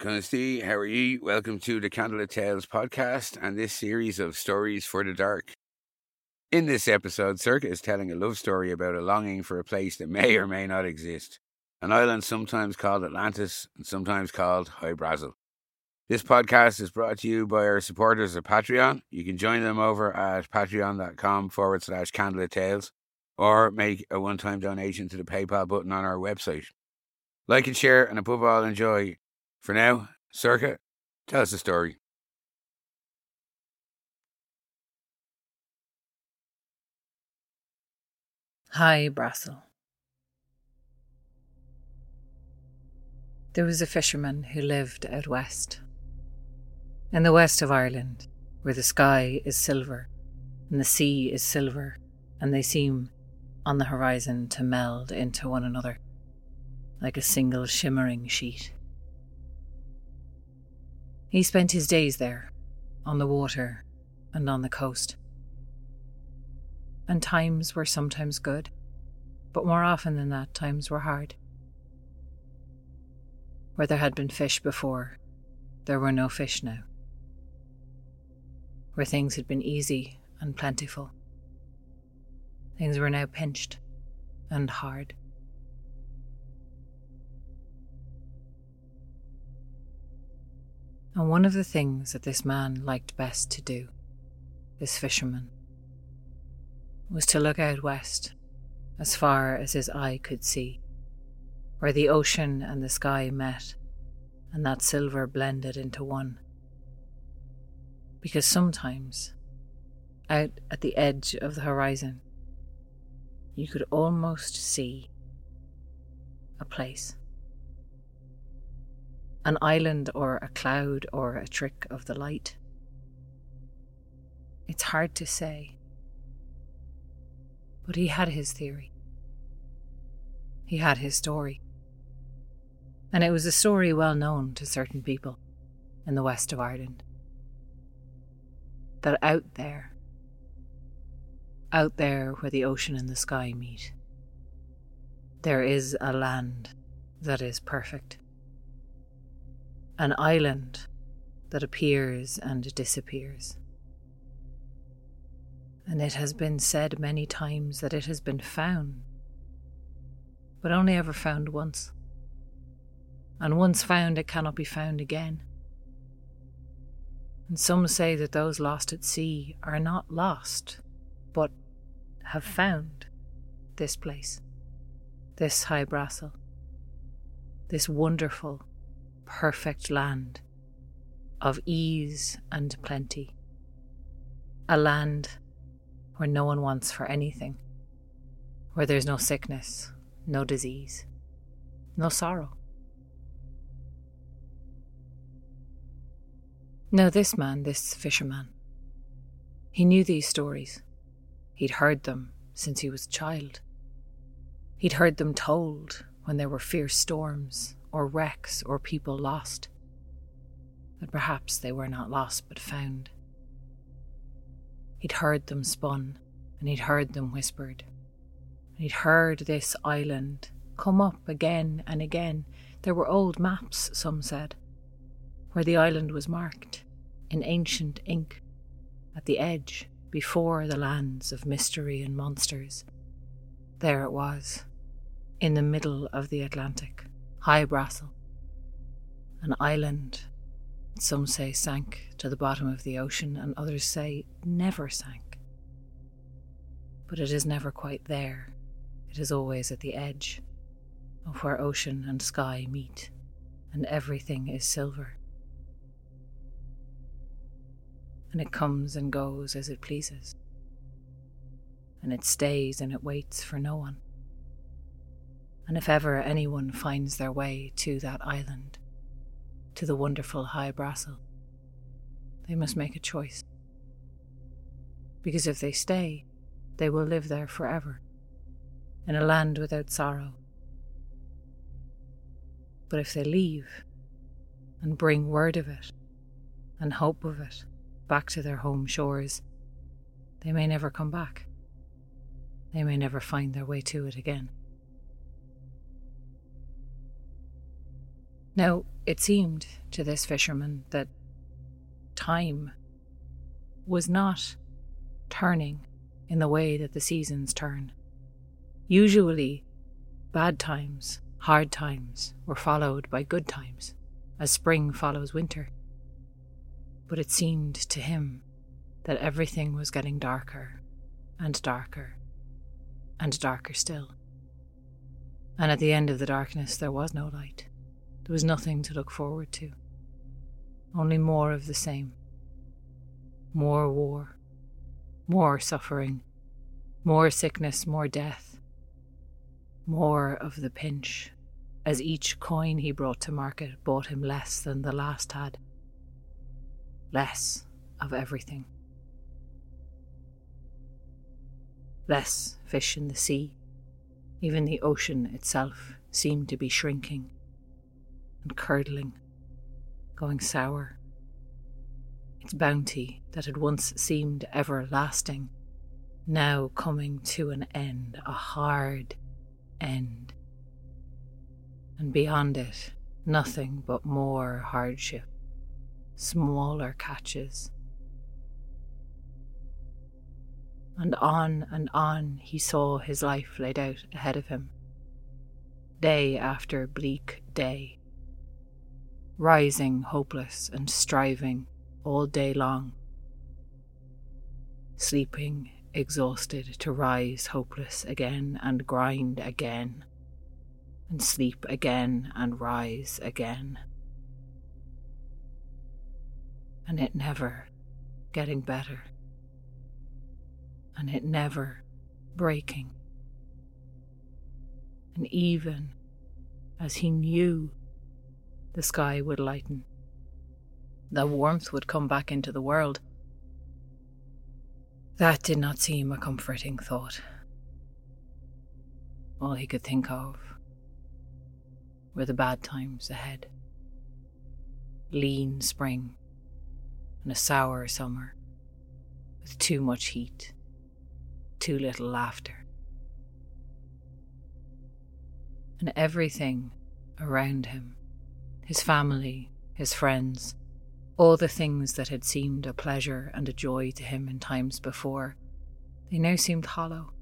Consti, how are you? Welcome to the Candlelit Tales podcast and this series of stories for the dark. In this episode, Circa is telling a love story about a longing for a place that may or may not exist, an island sometimes called Atlantis and sometimes called Hy-Brasil. This podcast is brought to you by our supporters at Patreon. You can join them over at patreon.com forward slash candlelit tales or make a one time donation to the PayPal button on our website. Like and share, and above all, enjoy. For now, Circa, tell us a story. Hy-Brasil. There was a fisherman who lived out west. In the west of Ireland, where the sky is silver and the sea is silver, and they seem on the horizon to meld into one another like a single shimmering sheet. He spent his days there, on the water and on the coast. And times were sometimes good, but more often than that, times were hard. Where there had been fish before, there were no fish now. Where things had been easy and plentiful, things were now pinched and hard. And one of the things that this man liked best to do, this fisherman, was to look out west as far as his eye could see, where the ocean and the sky met and that silver blended into one. Because sometimes, out at the edge of the horizon, you could almost see a place an island or a cloud or a trick of the light. It's hard to say. But he had his theory. He had his story. And it was a story well known to certain people in the west of Ireland. That out there, out there where the ocean and the sky meet, there is a land that is perfect an island that appears and disappears. And it has been said many times that it has been found, but only ever found once. And once found, it cannot be found again. And some say that those lost at sea are not lost, but have found this place, this Hy-Brasil, this wonderful, perfect land of ease and plenty. A land where no one wants for anything, where there's no sickness, no disease, no sorrow. Now, this man, this fisherman, he knew these stories. He'd heard them since he was a child. He'd heard them told when there were fierce storms or wrecks or people lost, that perhaps they were not lost but found. He'd heard them spun, and he'd heard them whispered. And he'd heard this island come up again and again. There were old maps, some said, where the island was marked in ancient ink at the edge before the lands of mystery and monsters. There it was, in the middle of the Atlantic. Hy-Brasil, an island some say sank to the bottom of the ocean, and others say never sank. But it is never quite there, it is always at the edge of where ocean and sky meet, and everything is silver. And it comes and goes as it pleases, and it stays and it waits for no one and if ever anyone finds their way to that island, to the wonderful Hy-Brasil, they must make a choice. Because if they stay, they will live there forever, in a land without sorrow. But if they leave and bring word of it and hope of it back to their home shores, they may never come back. They may never find their way to it again. Now, it seemed to this fisherman that time was not turning in the way that the seasons turn. Usually, bad times, hard times, were followed by good times, as spring follows winter. But it seemed to him that everything was getting darker and darker and darker still. And at the end of the darkness, there was no light. There was nothing to look forward to. Only more of the same. More war. More suffering. More sickness, more death. More of the pinch, as each coin he brought to market bought him less than the last had. Less of everything. Less fish in the sea. Even the ocean itself seemed to be shrinking and curdling, going sour. Its bounty that had once seemed everlasting, now coming to an end, a hard end. And beyond it, nothing but more hardship, smaller catches, and on and on he saw his life laid out ahead of him. Day after bleak day, rising hopeless and striving all day long, sleeping exhausted to rise hopeless again and grind again, and sleep again and rise again. And it never getting better and it never breaking. And even as he knew the sky would lighten, the warmth would come back into the world, that did not seem a comforting thought. All he could think of were the bad times ahead lean spring and a sour summer with too much heat too little laughter. And everything around him his family, his friends, all the things that had seemed a pleasure and a joy to him in times before, they now seemed hollow.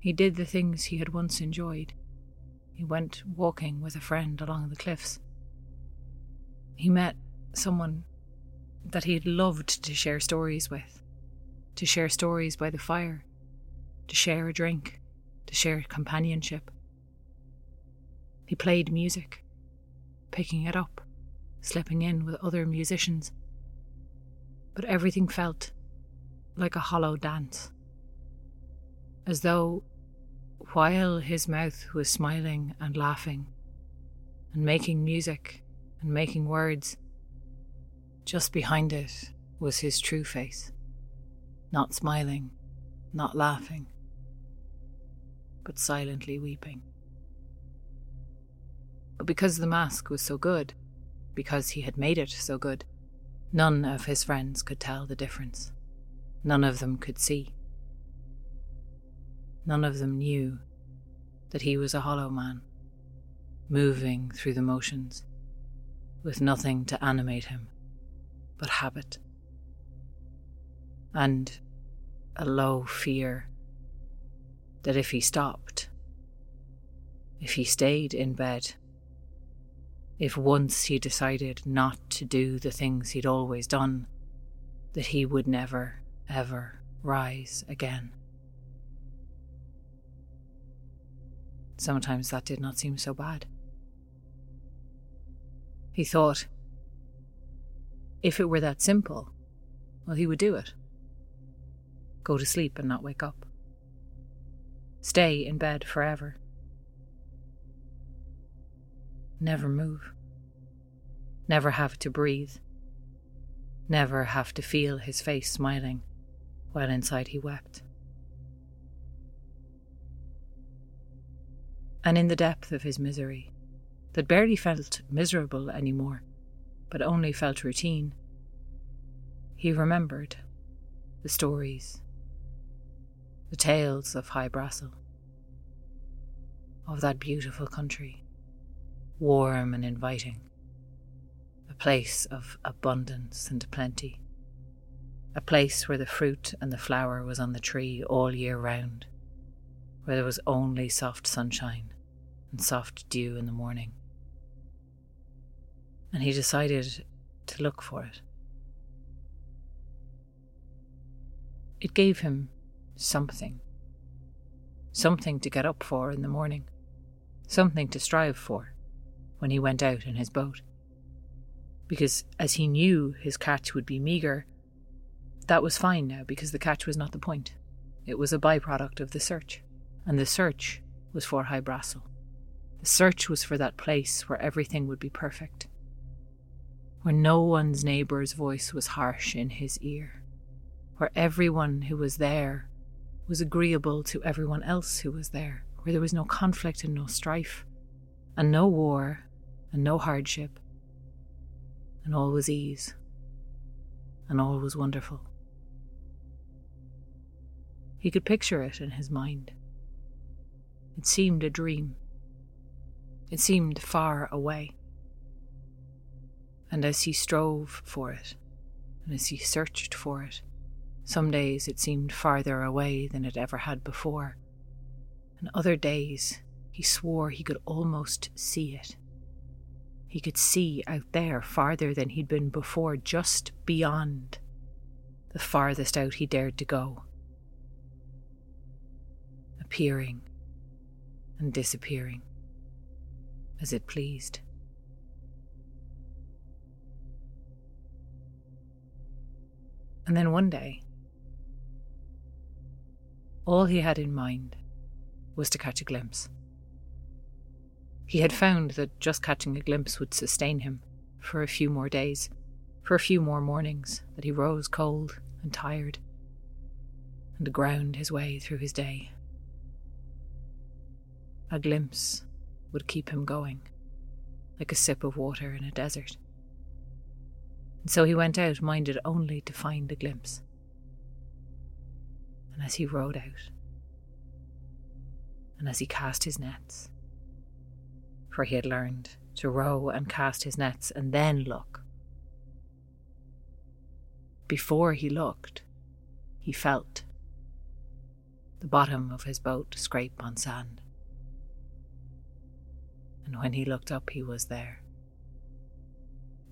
He did the things he had once enjoyed. He went walking with a friend along the cliffs. He met someone that he had loved to share stories with to share stories by the fire, to share a drink, to share companionship. He played music, picking it up, slipping in with other musicians. But everything felt like a hollow dance, as though while his mouth was smiling and laughing and making music and making words, just behind it was his true face not smiling, not laughing, but silently weeping. But because the mask was so good, because he had made it so good, none of his friends could tell the difference. None of them could see. None of them knew that he was a hollow man, moving through the motions, with nothing to animate him but habit and a low fear that if he stopped, if he stayed in bed, if once he decided not to do the things he'd always done, that he would never, ever rise again. Sometimes that did not seem so bad. He thought, if it were that simple, well, he would do it go to sleep and not wake up, stay in bed forever, never move, never have to breathe, never have to feel his face smiling while inside he wept. And in the depth of his misery, that barely felt miserable anymore, but only felt routine, he remembered the stories the tales of Hy Brasil, of that beautiful country, warm and inviting, a place of abundance and plenty, a place where the fruit and the flower was on the tree all year round, where there was only soft sunshine and soft dew in the morning. And he decided to look for it. It gave him something. Something to get up for in the morning. Something to strive for when he went out in his boat. Because as he knew his catch would be meagre, that was fine now because the catch was not the point. It was a byproduct of the search. And the search was for Hy-Brasil. The search was for that place where everything would be perfect. Where no one's neighbour's voice was harsh in his ear. Where everyone who was there was agreeable to everyone else who was there. Where there was no conflict and no strife. And no war and no hardship. And all was ease. And all was wonderful. He could picture it in his mind. It seemed a dream. It seemed far away. And as he strove for it, and as he searched for it, some days it seemed farther away than it ever had before, and other days he swore he could almost see it. He could see out there farther than he'd been before, just beyond the farthest out he dared to go appearing and disappearing as it pleased. And then one day, all he had in mind was to catch a glimpse. He had found that just catching a glimpse would sustain him for a few more days, for a few more mornings that he rose cold and tired, and ground his way through his day. A glimpse would keep him going, like a sip of water in a desert. And so he went out, minded only to find a glimpse. And as he rowed out, and as he cast his nets, for he had learned to row and cast his nets and then look. Before he looked, he felt the bottom of his boat scrape on sand and when he looked up, he was there.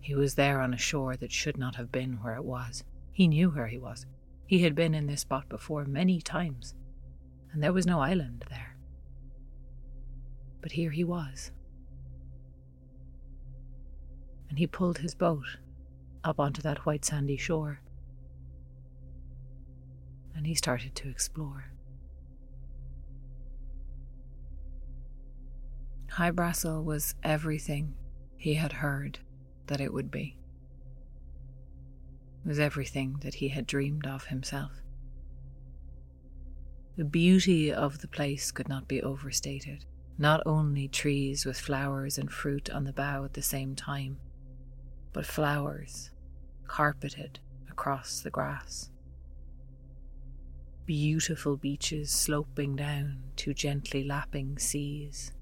He was there on a shore that should not have been where it was. He knew where he was. He had been in this spot before many times, and there was no island there. But here he was. And he pulled his boat up onto that white sandy shore, and he started to explore. Hy-Brasil was everything he had heard that it would be. It was everything that he had dreamed of himself. The beauty of the place could not be overstated. Not only trees with flowers and fruit on the bough at the same time, but flowers carpeted across the grass. Beautiful beaches sloping down to gently lapping seas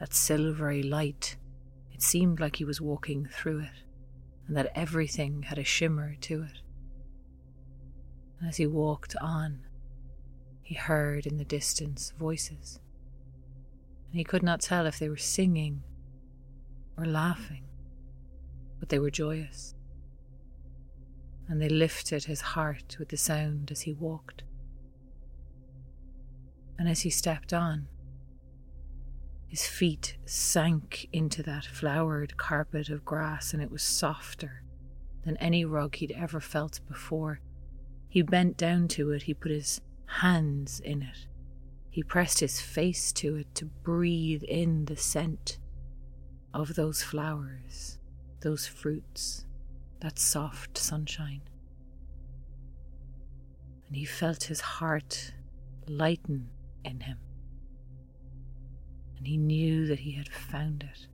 that silvery light, it seemed like he was walking through it, and that everything had a shimmer to it. And as he walked on, he heard in the distance voices, and he could not tell if they were singing or laughing, but they were joyous, and they lifted his heart with the sound as he walked. And as he stepped on, his feet sank into that flowered carpet of grass, and it was softer than any rug he'd ever felt before. He bent down to it, he put his hands in it. He pressed his face to it to breathe in the scent of those flowers, those fruits, that soft sunshine. And he felt his heart lighten in him and he knew that he had found it.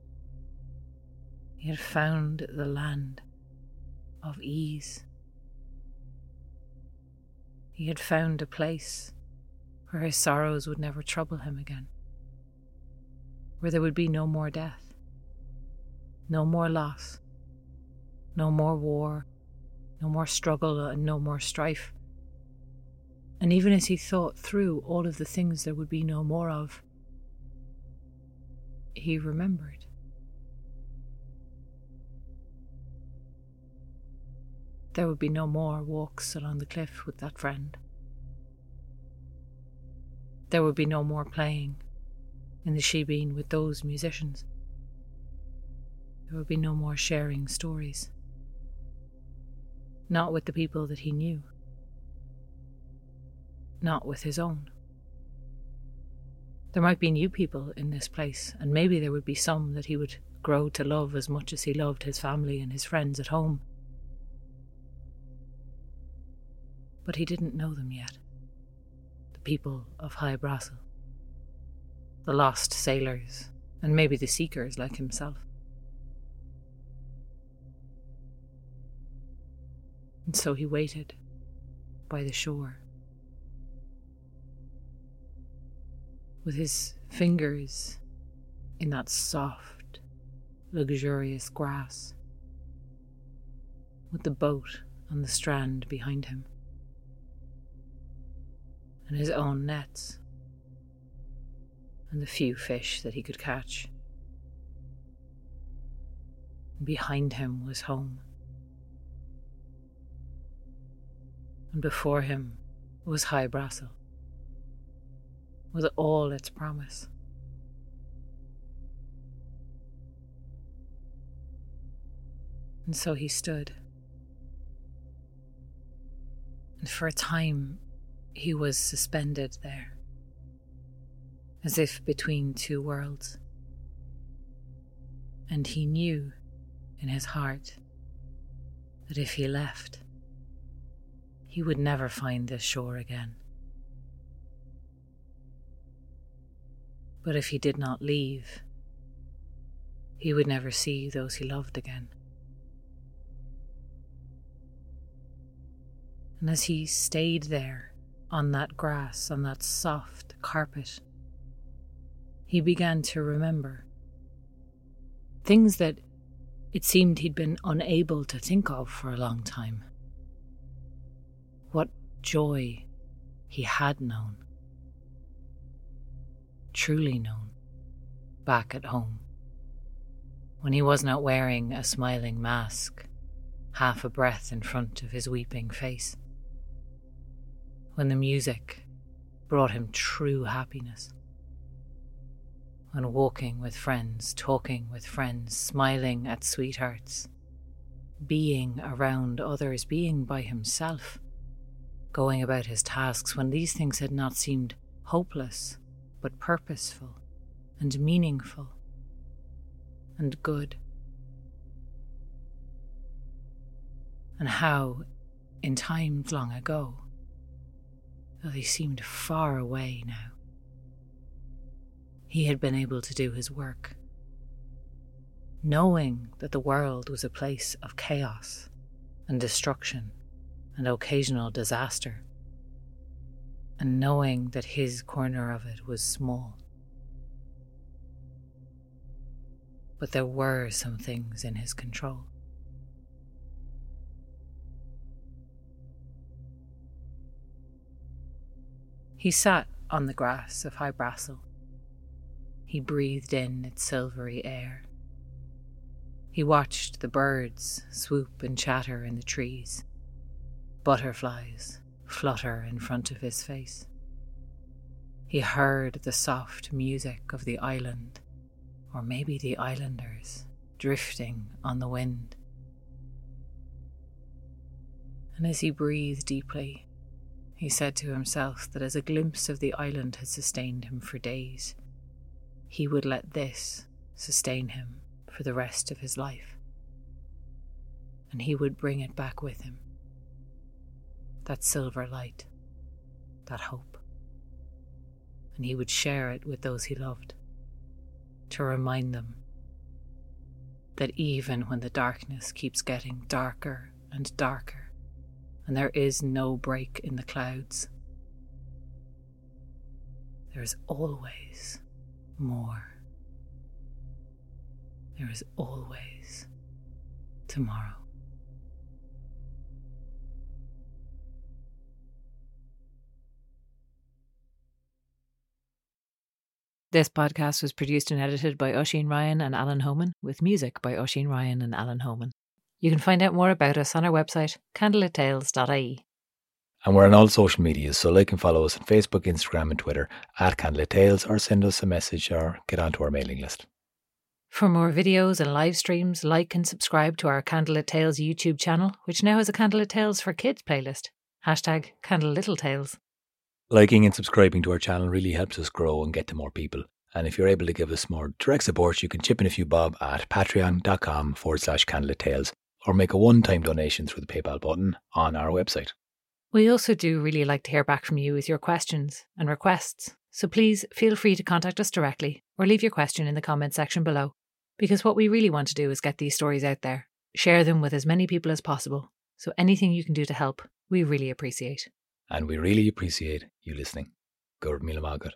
He had found the land of ease. He had found a place where his sorrows would never trouble him again, where there would be no more death, No more loss. No more war. No more struggle and no more strife. And even as he thought through all of the things there would be no more of, he remembered. There would be no more walks along the cliff with that friend. There would be no more playing in the shebeen with those musicians. There would be no more sharing stories. Not with the people that he knew. Not with his own. There might be new people in this place, and maybe there would be some that he would grow to love as much as he loved his family and his friends at home. But he didn't know them yet. The people of Hy-Brasil. The lost sailors, and maybe the seekers like himself. And so he waited by the shore. With his fingers in that soft, luxurious grass, with the boat on the strand behind him, and his own nets, and the few fish that he could catch. Behind him was home. And before him was Hy-Brasil, with all its promise. And so he stood. And for a time, he was suspended there, as if between two worlds. And he knew in his heart that if he left, he would never find this shore again. But if he did not leave, he would never see those he loved again. And as he stayed there on that grass, on that soft carpet, he began to remember things that it seemed he'd been unable to think of for a long time joy he had known, truly known, back at home, when he was not wearing a smiling mask, half a breath in front of his weeping face, when the music brought him true happiness. When walking with friends, talking with friends, smiling at sweethearts, being around others, being by himself going about his tasks when these things had not seemed hopeless, but purposeful and meaningful and good. And how, in times long ago, though they seemed far away now, he had been able to do his work, knowing that the world was a place of chaos and destruction and occasional disaster, and knowing that his corner of it was small. But there were some things in his control. He sat on the grass of Hy-Brasil. He breathed in its silvery air. He watched the birds swoop and chatter in the trees. Butterflies flutter in front of his face. He heard the soft music of the island, or maybe the islanders, drifting on the wind. And as he breathed deeply, he said to himself that as a glimpse of the island had sustained him for days, he would let this sustain him for the rest of his life. And he would bring it back with him that silver light, that hope. And he would share it with those he loved to remind them that even when the darkness keeps getting darker and darker, and there is no break in the clouds, there is always more. there is always tomorrow. This podcast was produced and edited by Oisin Ryan and Alan Homan, with music by Oisin Ryan and Alan Homan. You can find out more about us on our website, candlelittales.ie. And we're on all social media, so like and follow us on Facebook, Instagram, and Twitter at Candlelit Tales, or send us a message or get onto our mailing list. For more videos and live streams, like and subscribe to our Candlelit Tales YouTube channel, which now has a Candlelit Tales for Kids playlist. Hashtag Candlelit Tales. Liking and subscribing to our channel really helps us grow and get to more people. And if you're able to give us more direct support, you can chip in a few bob at patreon.com forward slash candlelit tales or make a one time donation through the PayPal button on our website. We also do really like to hear back from you with your questions and requests. So please feel free to contact us directly or leave your question in the comments section below. Because what we really want to do is get these stories out there, share them with as many people as possible. So anything you can do to help, we really appreciate. And we really appreciate you listening. Gurd Mila Margaret.